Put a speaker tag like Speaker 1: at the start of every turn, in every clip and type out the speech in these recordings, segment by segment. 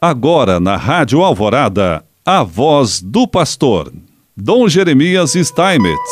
Speaker 1: Agora na Rádio Alvorada, a voz do pastor, Dom Jeremias Steinmetz.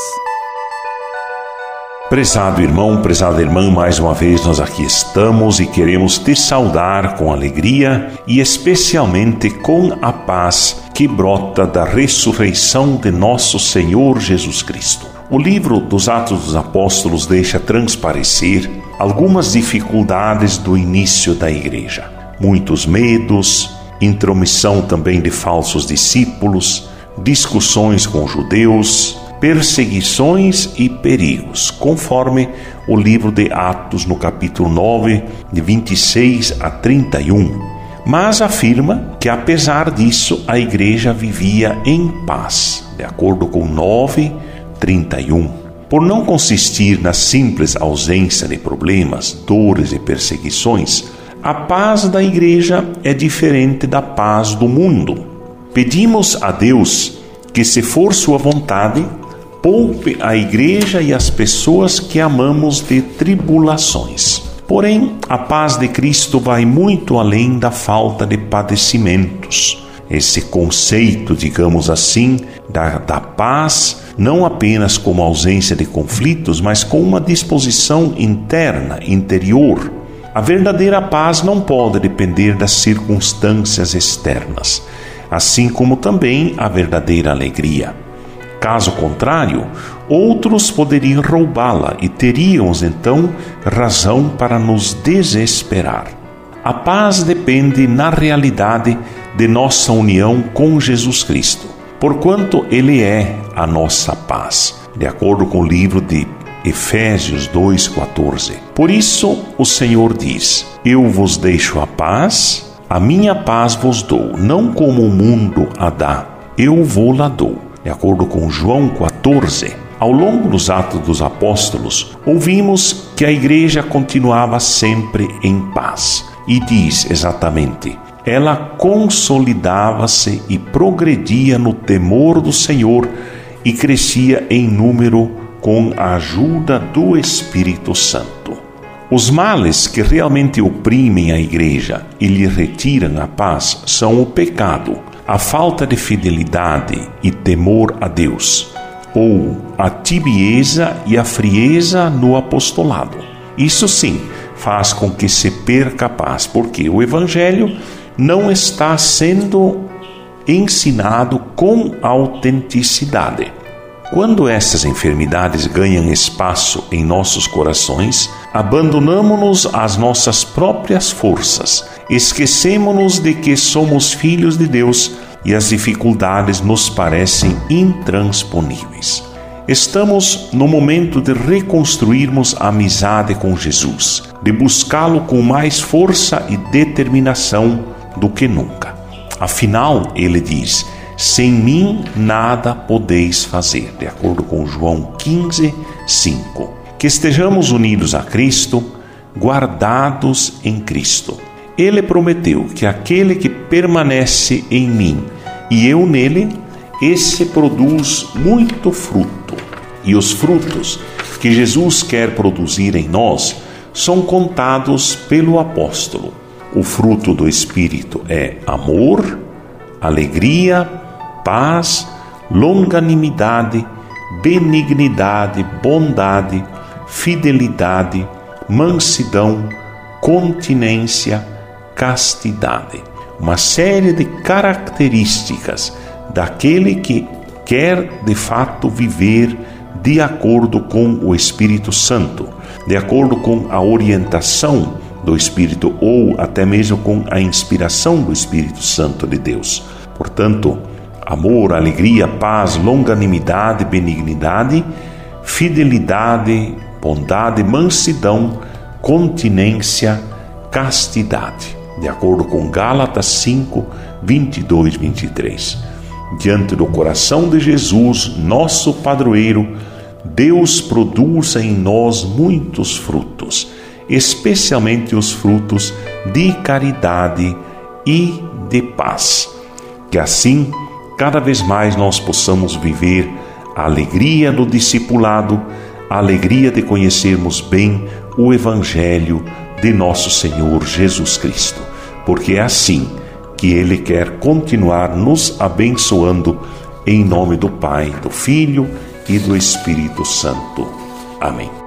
Speaker 2: Prezado irmão, prezada irmã, mais uma vez nós aqui estamos e queremos te saudar com alegria e especialmente com a paz que brota da ressurreição de nosso Senhor Jesus Cristo. O livro dos Atos dos Apóstolos deixa transparecer algumas dificuldades do início da igreja. Muitos medos, intromissão também de falsos discípulos, discussões com judeus, perseguições e perigos, conforme o livro de Atos, no capítulo 9, de 26 a 31. Mas afirma que, apesar disso, a igreja vivia em paz, de acordo com 9, 31. Por não consistir na simples ausência de problemas, dores e perseguições, a paz da igreja é diferente da paz do mundo. Pedimos a Deus que, se for Sua vontade, poupe a igreja e as pessoas que amamos de tribulações. Porém, a paz de Cristo vai muito além da falta de padecimentos. Esse conceito, digamos assim, da, da paz, não apenas como ausência de conflitos, mas com uma disposição interna, interior a verdadeira paz não pode depender das circunstâncias externas, assim como também a verdadeira alegria. Caso contrário, outros poderiam roubá-la e teríamos então razão para nos desesperar. A paz depende, na realidade, de nossa união com Jesus Cristo, porquanto Ele é a nossa paz, de acordo com o livro de Efésios 2,14. Por isso o Senhor diz: Eu vos deixo a paz, a minha paz vos dou, não como o mundo a dá, eu vou lá dou. De acordo com João 14. Ao longo dos Atos dos Apóstolos, ouvimos que a igreja continuava sempre em paz. E diz exatamente: ela consolidava-se e progredia no temor do Senhor e crescia em número com a ajuda do Espírito Santo. Os males que realmente oprimem a igreja e lhe retiram a paz são o pecado, a falta de fidelidade e temor a Deus, ou a tibieza e a frieza no apostolado. Isso sim faz com que se perca a paz, porque o Evangelho não está sendo ensinado com autenticidade. Quando essas enfermidades ganham espaço em nossos corações, abandonamos-nos às nossas próprias forças, esquecemos-nos de que somos filhos de Deus e as dificuldades nos parecem intransponíveis. Estamos no momento de reconstruirmos a amizade com Jesus, de buscá-lo com mais força e determinação do que nunca. Afinal, ele diz: sem mim nada podeis fazer, de acordo com João 15, 5. Que estejamos unidos a Cristo, guardados em Cristo. Ele prometeu que aquele que permanece em mim e eu nele, esse produz muito fruto. E os frutos que Jesus quer produzir em nós são contados pelo apóstolo. O fruto do Espírito é amor, alegria, paz, longanimidade, benignidade, bondade, fidelidade, mansidão, continência, castidade. Uma série de características daquele que quer de fato viver de acordo com o Espírito Santo, de acordo com a orientação do Espírito ou até mesmo com a inspiração do Espírito Santo de Deus. Portanto, amor, alegria, paz, longanimidade, benignidade, fidelidade, bondade, mansidão, continência, castidade. De acordo com Gálatas 5, 22, 23. Diante do coração de Jesus, nosso padroeiro, Deus produz em nós muitos frutos, especialmente os frutos de caridade e de paz. Que assim cada vez mais nós possamos viver a alegria do discipulado, a alegria de conhecermos bem o Evangelho de nosso Senhor Jesus Cristo, porque é assim que Ele quer continuar nos abençoando em nome do Pai, do Filho e do Espírito Santo. Amém.